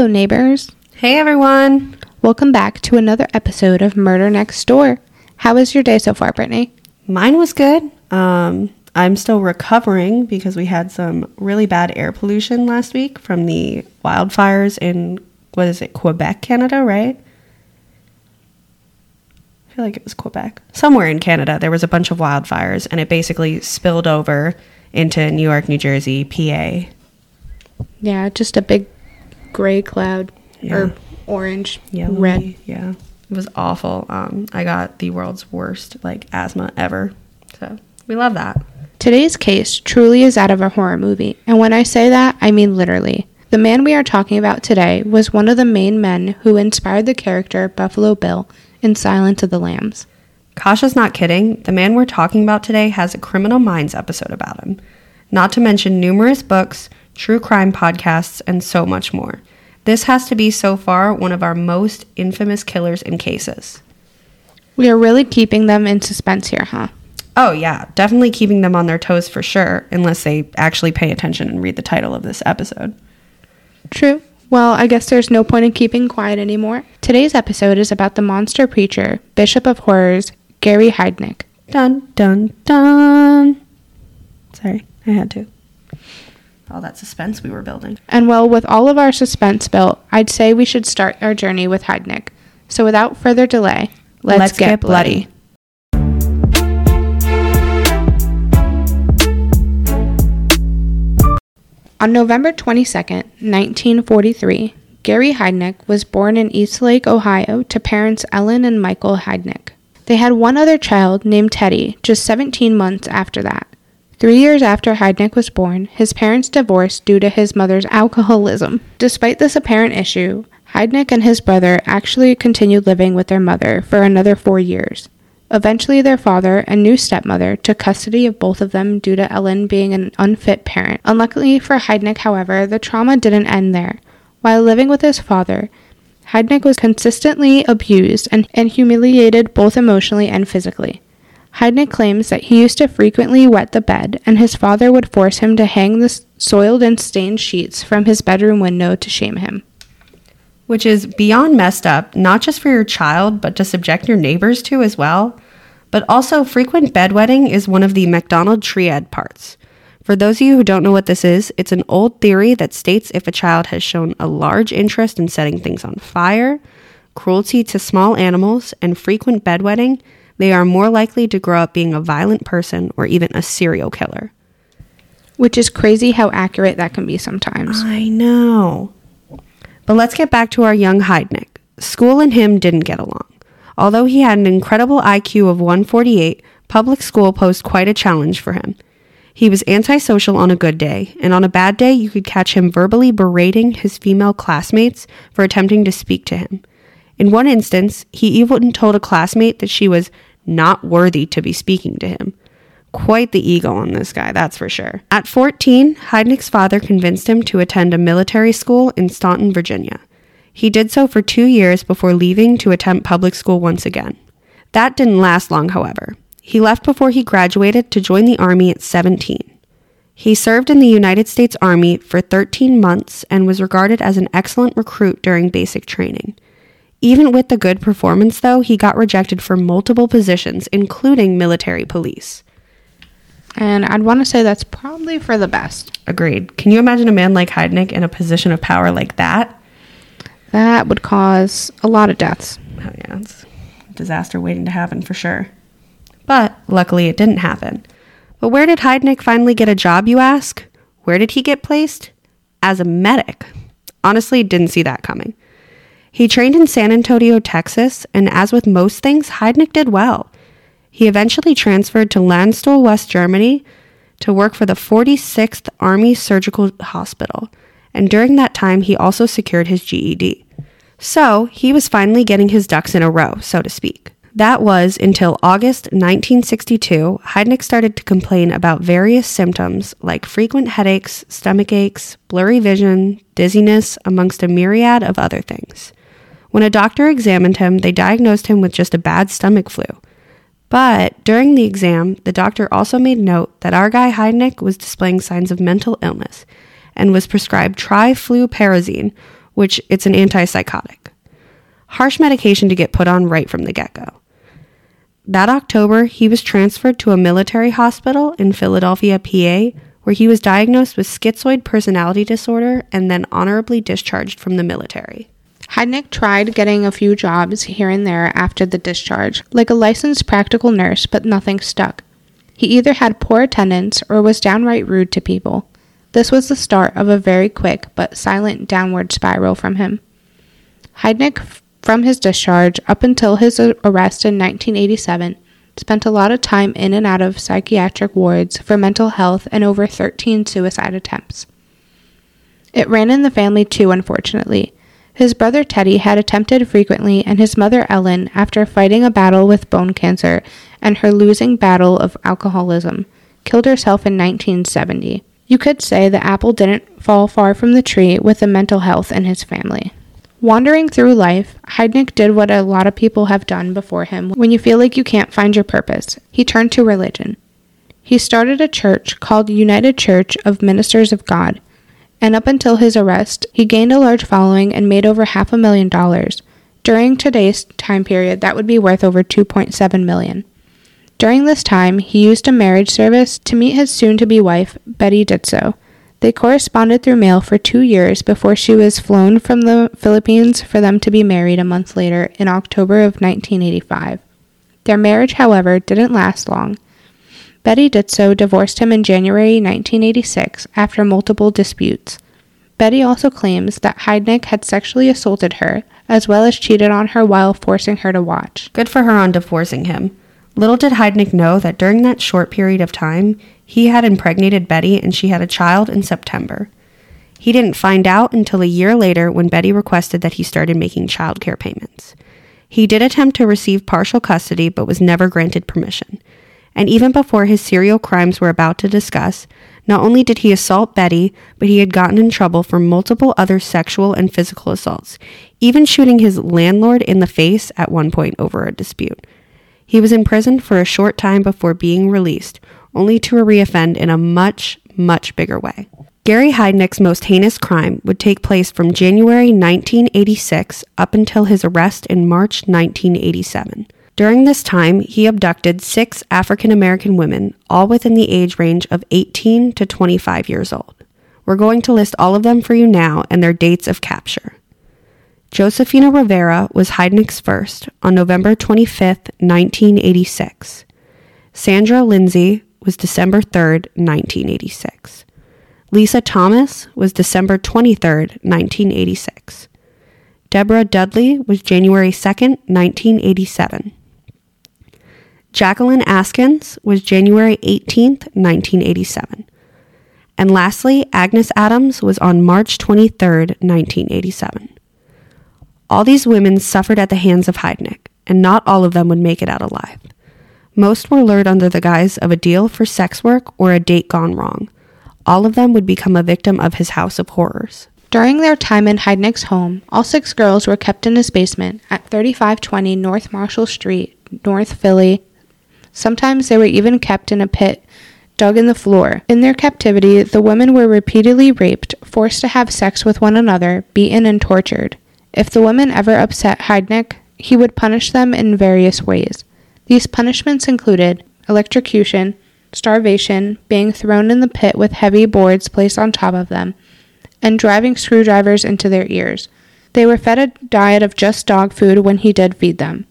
Hello, neighbors. Hey everyone. Welcome back to another episode of Murder Next Door. How was your day so far, Brittany? Mine was good. Um, I'm still recovering because we had some really bad air pollution last week from the wildfires in what is it, Quebec, Canada, right? I feel like it was Quebec. Somewhere in Canada, there was a bunch of wildfires and it basically spilled over into New York, New Jersey, PA. Yeah, just a big gray cloud Yeah. or orange, Yellowy, red. Yeah. It was awful. Um, I got the world's worst like asthma ever. So we love that. Today's case truly is out of a horror movie, and when I say that, I mean literally. The man we are talking about today was one of the main men who inspired the character Buffalo Bill in Silence of the Lambs. Kasia's not kidding. The man we're talking about today has a Criminal Minds episode about him, not to mention numerous books, true crime podcasts, and so much more. This has to be so far one of our most infamous killers and cases. We are really keeping them in suspense here, huh? Oh, yeah, definitely keeping them on their toes for sure, unless they actually pay attention and read the title of this episode. True. Well, I guess there's no point in keeping quiet anymore. Today's episode is about the monster preacher, Bishop of Horrors, Gary Heidnik. Dun, dun, dun. Sorry, I had to. All that suspense we were building. And well, with all of our suspense built, I'd say we should start our journey with Heidnik. So without further delay, let's, get, bloody. On November 22nd, 1943, Gary Heidnik was born in Eastlake, Ohio, to parents Ellen and Michael Heidnik. They had one other child named Teddy just 17 months after that. Three years after Heidnik was born, his parents divorced due to his mother's alcoholism. Despite this apparent issue, Heidnik and his brother actually continued living with their mother for another four years. Eventually, their father and new stepmother took custody of both of them due to Ellen being an unfit parent. Unluckily for Heidnik, however, the trauma didn't end there. While living with his father, Heidnik was consistently abused and, and humiliated both emotionally and physically. Heidnik claims that he used to frequently wet the bed, and his father would force him to hang the soiled and stained sheets from his bedroom window to shame him. which is beyond messed up, not just for your child, but to subject your neighbors to as well. But also, frequent bedwetting is one of the McDonald triad parts. For those of you who don't know what this is, it's an old theory that states if a child has shown a large interest in setting things on fire, cruelty to small animals, and frequent bedwetting, they are more likely to grow up being a violent person or even a serial killer. Which is crazy how accurate that can be sometimes. I know. But let's get back to our young Heidnik. School and him didn't get along. Although he had an incredible IQ of 148, public school posed quite a challenge for him. He was antisocial on a good day, and on a bad day, you could catch him verbally berating his female classmates for attempting to speak to him. In one instance, he even told a classmate that she was not worthy to be speaking to him. Quite the ego on this guy, that's for sure. At 14, Heidnik's father convinced him to attend a military school in Staunton, Virginia. He did so for two years before leaving to attempt public school once again. That didn't last long, however. He left before he graduated to join the Army at 17. He served in the United States Army for 13 months and was regarded as an excellent recruit during basic training. Even with the good performance, though, he got rejected for multiple positions, including military police. And I'd want to say that's probably for the best. Agreed. Can you imagine a man like Heidnik in a position of power like that? That would cause a lot of deaths. Oh, yeah, it's a disaster waiting to happen for sure. But luckily, it didn't happen. But where did Heidnik finally get a job, you ask? Where did he get placed? As a medic. Honestly, didn't see that coming. He trained in San Antonio, Texas, and as with most things, Heidnik did well. He eventually transferred to Landstuhl, West Germany, to work for the 46th Army Surgical Hospital, and during that time, he also secured his GED. So, he was finally getting his ducks in a row, so to speak. That was until August 1962, Heidnik started to complain about various symptoms like frequent headaches, stomach aches, blurry vision, dizziness, amongst a myriad of other things. When a doctor examined him, they diagnosed him with just a bad stomach flu. But during the exam, the doctor also made note that our guy Heidnik was displaying signs of mental illness and was prescribed trifluoperazine, which it's an antipsychotic. Harsh medication to get put on right from the get-go. That October, he was transferred to a military hospital in Philadelphia, PA, where he was diagnosed with schizoid personality disorder and then honorably discharged from the military. Heidnik tried getting a few jobs here and there after the discharge, like a licensed practical nurse, but nothing stuck. He either had poor attendance or was downright rude to people. This was the start of a very quick but silent downward spiral from him. Heidnik, from his discharge up until his arrest in 1987, spent a lot of time in and out of psychiatric wards for mental health and over 13 suicide attempts. It ran in the family too, unfortunately. His brother Teddy had attempted frequently, and his mother Ellen, after fighting a battle with bone cancer and her losing battle of alcoholism, killed herself in 1970. You could say the apple didn't fall far from the tree with the mental health in his family. Wandering through life, Heidnik did what a lot of people have done before him when you feel like you can't find your purpose. He turned to religion. He started a church called United Church of Ministers of God, and up until his arrest, he gained a large following and made over half a million dollars. During today's time period, that would be worth over 2.7 million. During this time, he used a marriage service to meet his soon to be wife, Betty Disto. They corresponded through mail for two years before she was flown from the Philippines for them to be married a month later in October of 1985. Their marriage, however, didn't last long. Betty Disto divorced him in January 1986 after multiple disputes. Betty also claims that Heidnik had sexually assaulted her, as well as cheated on her while forcing her to watch. Good for her on divorcing him. Little did Heidnik know that during that short period of time, he had impregnated Betty and she had a child in September. He didn't find out until a year later when Betty requested that he started making child care payments. He did attempt to receive partial custody but was never granted permission. And even before his serial crimes we're about to discuss, not only did he assault Betty, but he had gotten in trouble for multiple other sexual and physical assaults, even shooting his landlord in the face at one point over a dispute. He was imprisoned for a short time before being released, only to reoffend in a much, much bigger way. Gary Heidnik's most heinous crime would take place from January 1986 up until his arrest in March 1987. During this time, he abducted six African American women, all within the age range of 18 to 25 years old. We're going to list all of them for you now and their dates of capture. Josefina Rivera was Heidnik's first on November 25, 1986. Sandra Lindsay was December 3, 1986. Lisa Thomas was December 23, 1986. Deborah Dudley was January 2, 1987. Jacqueline Askins was January 18th, 1987. And lastly, Agnes Adams was on March 23rd, 1987. All these women suffered at the hands of Heidnik, and not all of them would make it out alive. Most were lured under the guise of a deal for sex work or a date gone wrong. All of them would become a victim of his house of horrors. During their time in Heidnik's home, all six girls were kept in his basement at 3520 North Marshall Street, North Philly. Sometimes they were even kept in a pit dug in the floor. In their captivity, the women were repeatedly raped, forced to have sex with one another, beaten, and tortured. If the women ever upset Heidnik, he would punish them in various ways. These punishments included electrocution, starvation, being thrown in the pit with heavy boards placed on top of them, and driving screwdrivers into their ears. They were fed a diet of just dog food when he did feed them.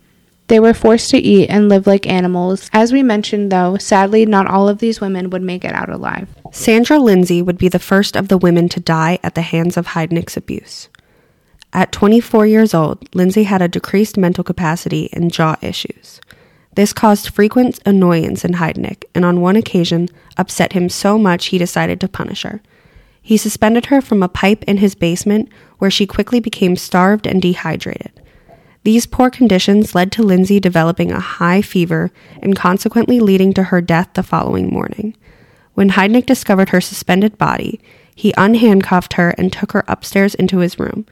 They were forced to eat and live like animals. As we mentioned, though, sadly, not all of these women would make it out alive. Sandra Lindsay would be the first of the women to die at the hands of Heidnik's abuse. At 24 years old, Lindsay had a decreased mental capacity and jaw issues. This caused frequent annoyance in Heidnik, and on one occasion upset him so much he decided to punish her. He suspended her from a pipe in his basement, where she quickly became starved and dehydrated. These poor conditions led to Lindsay developing a high fever and consequently leading to her death the following morning. When Heidnik discovered her suspended body, he unhandcuffed her and took her upstairs into his room.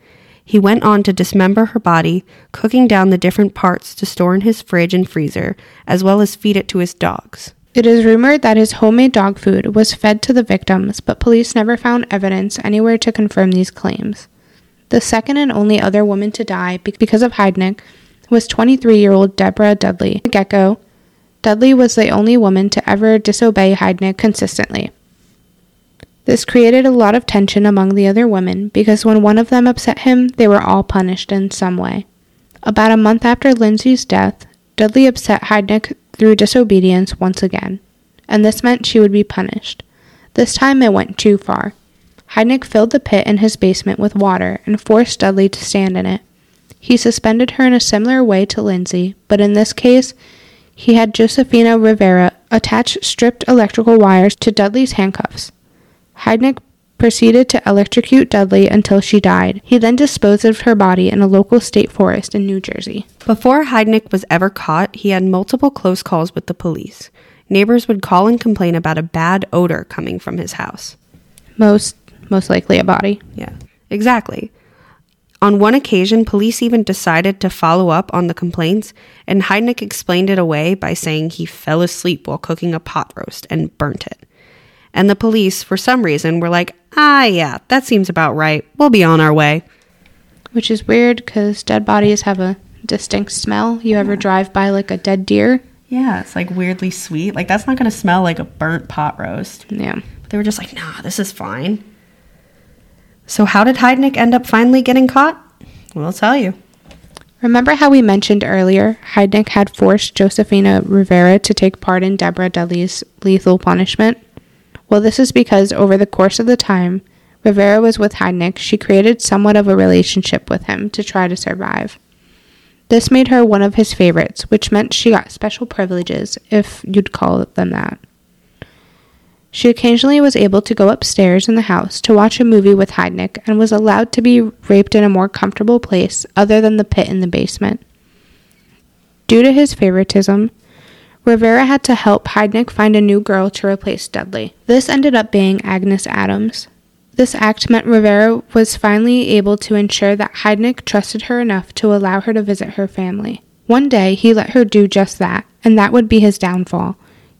He went on to dismember her body, cooking down the different parts to store in his fridge and freezer, as well as feed it to his dogs. It is rumored that his homemade dog food was fed to the victims, but police never found evidence anywhere to confirm these claims. The second and only other woman to die because of Heidnik was 23 year old Deborah Dudley. Gecko, Dudley was the only woman to ever disobey Heidnik consistently. This created a lot of tension among the other women because when one of them upset him, they were all punished in some way. About a month after Lindsay's death, Dudley upset Heidnik through disobedience once again, and this meant she would be punished. This time it went too far. Heidnik filled the pit in his basement with water and forced Dudley to stand in it. He suspended her in a similar way to Lindsay, but in this case, he had Josefina Rivera attach stripped electrical wires to Dudley's handcuffs. Heidnik proceeded to electrocute Dudley until she died. He then disposed of her body in a local state forest in New Jersey. Before Heidnik was ever caught, he had multiple close calls with the police. Neighbors would call and complain about a bad odor coming from his house. Most most likely a body. Yeah, exactly. On one occasion, police even decided to follow up on the complaints, and Heidnik explained it away by saying he fell asleep while cooking a pot roast and burnt it. And the police, for some reason, were like, ah, yeah, that seems about right. We'll be on our way. Which is weird because dead bodies have a distinct smell. You ever drive by like a dead deer? Yeah, it's like weirdly sweet. Like, that's not going to smell like a burnt pot roast. Yeah. But they were just like, nah, this is fine. So, how did Heidnik end up finally getting caught? We'll tell you. Remember how we mentioned earlier Heidnik had forced Josefina Rivera to take part in Deborah Dudley's lethal punishment? Well, this is because over the course of the time Rivera was with Heidnik, she created somewhat of a relationship with him to try to survive. This made her one of his favorites, which meant she got special privileges, if you'd call them that. She occasionally was able to go upstairs in the house to watch a movie with Heidnik and was allowed to be raped in a more comfortable place other than the pit in the basement. Due to his favoritism, Rivera had to help Heidnik find a new girl to replace Dudley. This ended up being Agnes Adams. This act meant Rivera was finally able to ensure that Heidnik trusted her enough to allow her to visit her family. One day, he let her do just that, and that would be his downfall.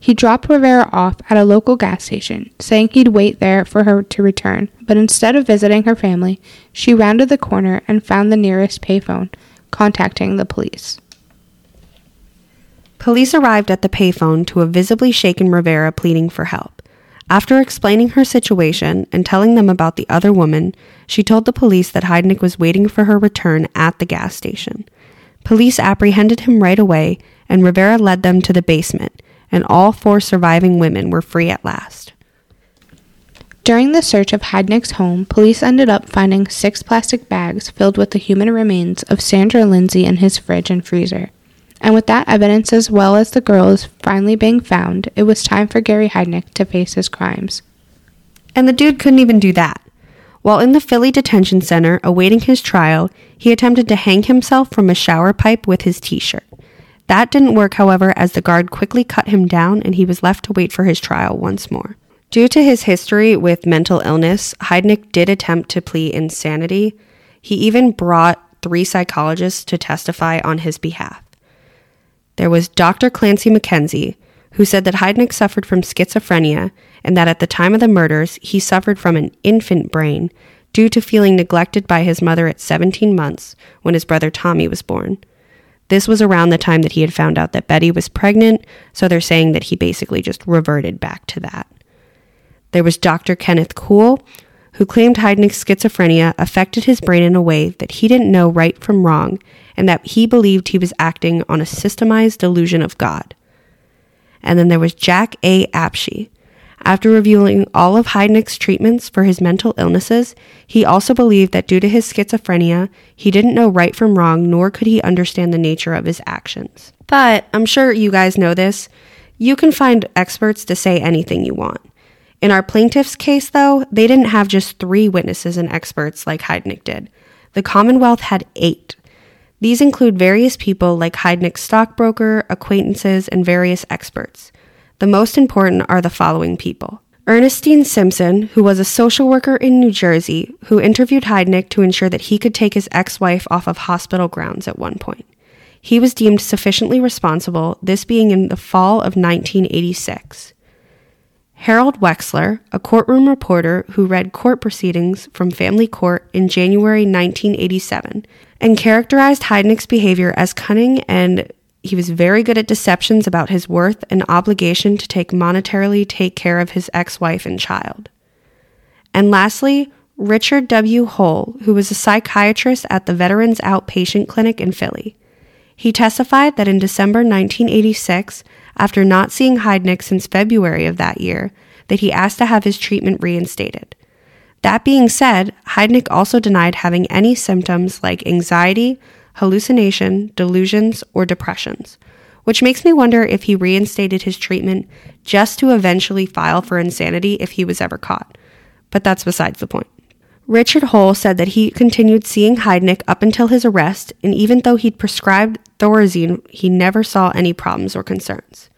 He dropped Rivera off at a local gas station, saying he'd wait there for her to return, but instead of visiting her family, she rounded the corner and found the nearest payphone, contacting the police. Police arrived at the payphone to a visibly shaken Rivera pleading for help. After explaining her situation and telling them about the other woman, she told the police that Heidnik was waiting for her return at the gas station. Police apprehended him right away, and Rivera led them to the basement, and all four surviving women were free at last. During the search of Heidnik's home, police ended up finding six plastic bags filled with the human remains of Sandra Lindsay in his fridge and freezer. And with that evidence, as well as the girls finally being found, it was time for Gary Heidnik to face his crimes. And the dude couldn't even do that. While in the Philly Detention Center awaiting his trial, he attempted to hang himself from a shower pipe with his t shirt. That didn't work, however, as the guard quickly cut him down and he was left to wait for his trial once more. Due to his history with mental illness, Heidnik did attempt to plead insanity. He even brought three psychologists to testify on his behalf. There was Dr. Clancy McKenzie, who said that Heidnik suffered from schizophrenia and that at the time of the murders, he suffered from an infant brain due to feeling neglected by his mother at 17 months when his brother Tommy was born. This was around the time that he had found out that Betty was pregnant, so they're saying that he basically just reverted back to that. There was Dr. Kenneth Kuhl, who claimed Heidnik's schizophrenia affected his brain in a way that he didn't know right from wrong and that he believed he was acting on a systemized delusion of God. And then there was Jack A. Apsche. After reviewing all of Heidnik's treatments for his mental illnesses, he also believed that due to his schizophrenia, he didn't know right from wrong, nor could he understand the nature of his actions. But I'm sure you guys know this. You can find experts to say anything you want. In our plaintiff's case, though, they didn't have just three witnesses and experts like Heidnik did. The Commonwealth had eight. These include various people like Heidnik's stockbroker, acquaintances, and various experts. The most important are the following people. Ernestine Simpson, who was a social worker in New Jersey, who interviewed Heidnik to ensure that he could take his ex wife off of hospital grounds at one point. He was deemed sufficiently responsible, this being in the fall of 1986. Harold Wexler, a courtroom reporter who read court proceedings from family court in January 1987, and characterized Heidnik's behavior as cunning and he was very good at deceptions about his worth and obligation to take monetarily take care of his ex-wife and child. And lastly, Richard W. Hull, who was a psychiatrist at the Veterans Outpatient Clinic in Philly. He testified that in December 1986, after not seeing Heidnik since February of that year, that he asked to have his treatment reinstated. That being said, Heidnik also denied having any symptoms like anxiety, hallucination, delusions, or depressions, which makes me wonder if he reinstated his treatment just to eventually file for insanity if he was ever caught. But that's besides the point. Richard Hull said that he continued seeing Heidnik up until his arrest, and even though he'd prescribed Thorazine, he never saw any problems or concerns.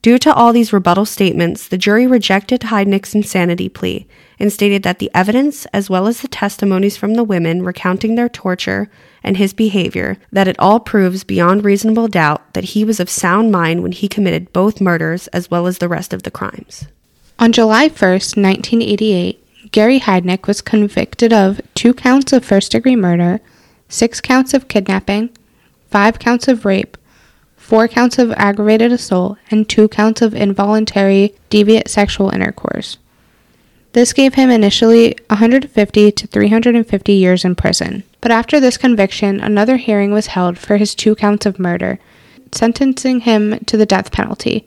Due to all these rebuttal statements, the jury rejected Heidnik's insanity plea and stated that the evidence, as well as the testimonies from the women recounting their torture and his behavior, that it all proves beyond reasonable doubt that he was of sound mind when he committed both murders as well as the rest of the crimes. On July 1st, 1988, Gary Heidnik was convicted of two counts of first degree murder, six counts of kidnapping, five counts of rape, four counts of aggravated assault, and two counts of involuntary deviant sexual intercourse. This gave him initially 150 to 350 years in prison. But after this conviction, another hearing was held for his two counts of murder, sentencing him to the death penalty.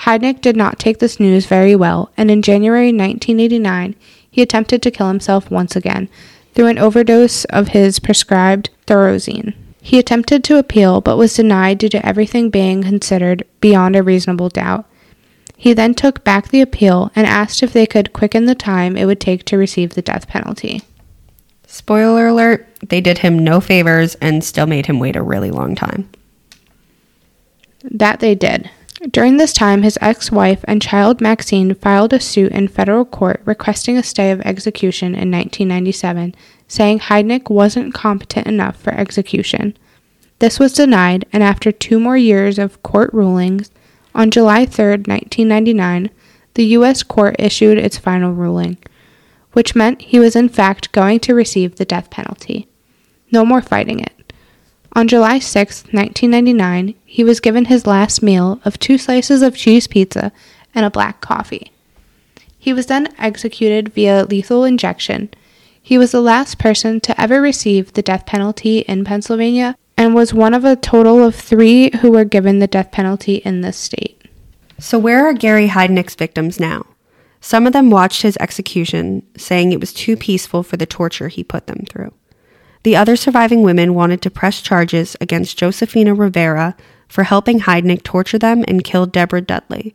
Heidnik did not take this news very well, and in January 1989, he attempted to kill himself once again through an overdose of his prescribed Thorazine. He attempted to appeal but was denied due to everything being considered beyond a reasonable doubt. He then took back the appeal and asked if they could quicken the time it would take to receive the death penalty. Spoiler alert, they did him no favors and still made him wait a really long time. That they did. During this time, his ex wife and child Maxine filed a suit in federal court requesting a stay of execution in 1997 saying Heidnik wasn't competent enough for execution. This was denied, and after two more years of court rulings, on July 3, 1999, the U.S. court issued its final ruling, which meant he was in fact going to receive the death penalty. No more fighting it. On July 6, 1999, he was given his last meal of two slices of cheese pizza and a black coffee. He was then executed via lethal injection he was the last person to ever receive the death penalty in Pennsylvania and was one of a total of three who were given the death penalty in this state. So, where are Gary Heidnik's victims now? Some of them watched his execution, saying it was too peaceful for the torture he put them through. The other surviving women wanted to press charges against Josefina Rivera for helping Heidnick torture them and kill Deborah Dudley,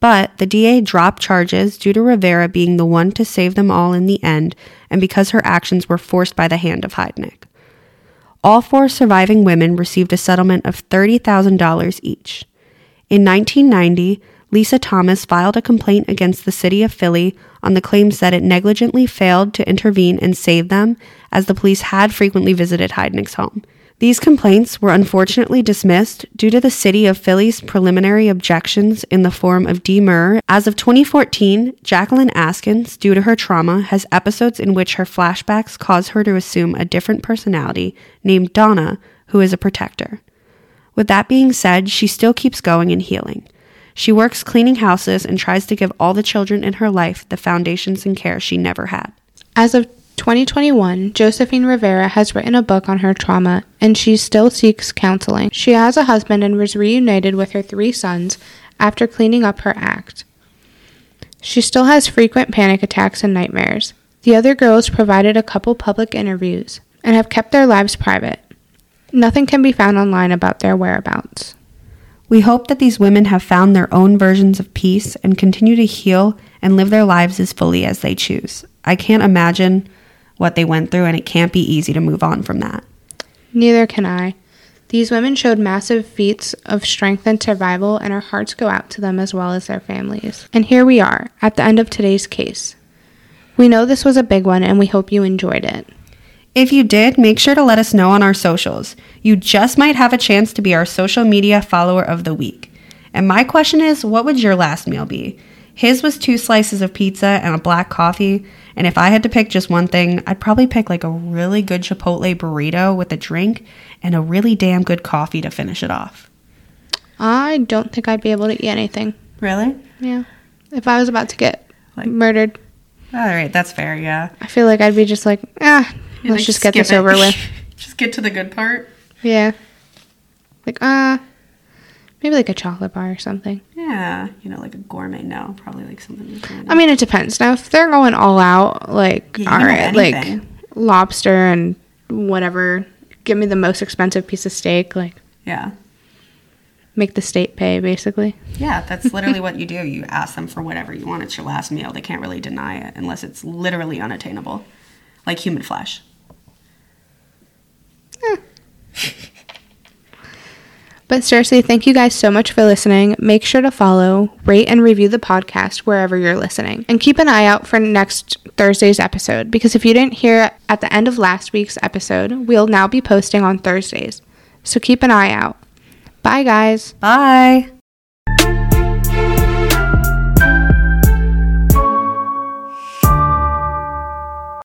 but the DA dropped charges due to Rivera being the one to save them all in the end and because her actions were forced by the hand of Heidnick. All four surviving women received a settlement of $30,000 each. In 1990, Lisa Thomas filed a complaint against the city of Philly on the claims that it negligently failed to intervene and save them, as the police had frequently visited Heidnick's home. These complaints were unfortunately dismissed due to the City of Philly's preliminary objections in the form of demur. As of 2014, Jacqueline Askins, due to her trauma, has episodes in which her flashbacks cause her to assume a different personality named Donna, who is a protector. With that being said, she still keeps going and healing. She works cleaning houses and tries to give all the children in her life the foundations and care she never had. As of 2021, Josephine Rivera has written a book on her trauma and she still seeks counseling. She has a husband and was reunited with her three sons after cleaning up her act. She still has frequent panic attacks and nightmares. The other girls provided a couple public interviews and have kept their lives private. Nothing can be found online about their whereabouts. We hope that these women have found their own versions of peace and continue to heal and live their lives as fully as they choose. I can't imagine what they went through, and it can't be easy to move on from that. Neither can I. These women showed massive feats of strength and survival, and our hearts go out to them as well as their families. And here we are, at the end of today's case. We know this was a big one, and we hope you enjoyed it. If you did, make sure to let us know on our socials. You just might have a chance to be our social media follower of the week. And my question is what would your last meal be? His was two slices of pizza and a black coffee. And if I had to pick just one thing, I'd probably pick like a really good Chipotle burrito with a drink and a really damn good coffee to finish it off. I don't think I'd be able to eat anything. Really? Yeah. If I was about to get Like- murdered, All right, that's fair. Yeah. I feel like I'd be just like, ah, let's just get this over with. just get to the good part. Yeah. Like, uh, maybe like a chocolate bar or something. Yeah, you know, like a gourmet. No, probably like something. I mean, it depends. Now, if they're going all out, like, Yeah, all right, like lobster and whatever, give me the most expensive piece of steak, like, yeah, make the state pay, basically. yeah, that's literally what you do. You ask them for whatever you want. It's your last meal. They can't really deny it unless it's literally unattainable, like human flesh. Eh. But seriously, thank you guys so much for listening. Make sure to follow, rate, and review the podcast wherever you're listening. And keep an eye out for next Thursday's episode because if you didn't hear at the end of last week's episode, we'll now be posting on Thursdays. So keep an eye out. Bye, guys. Bye.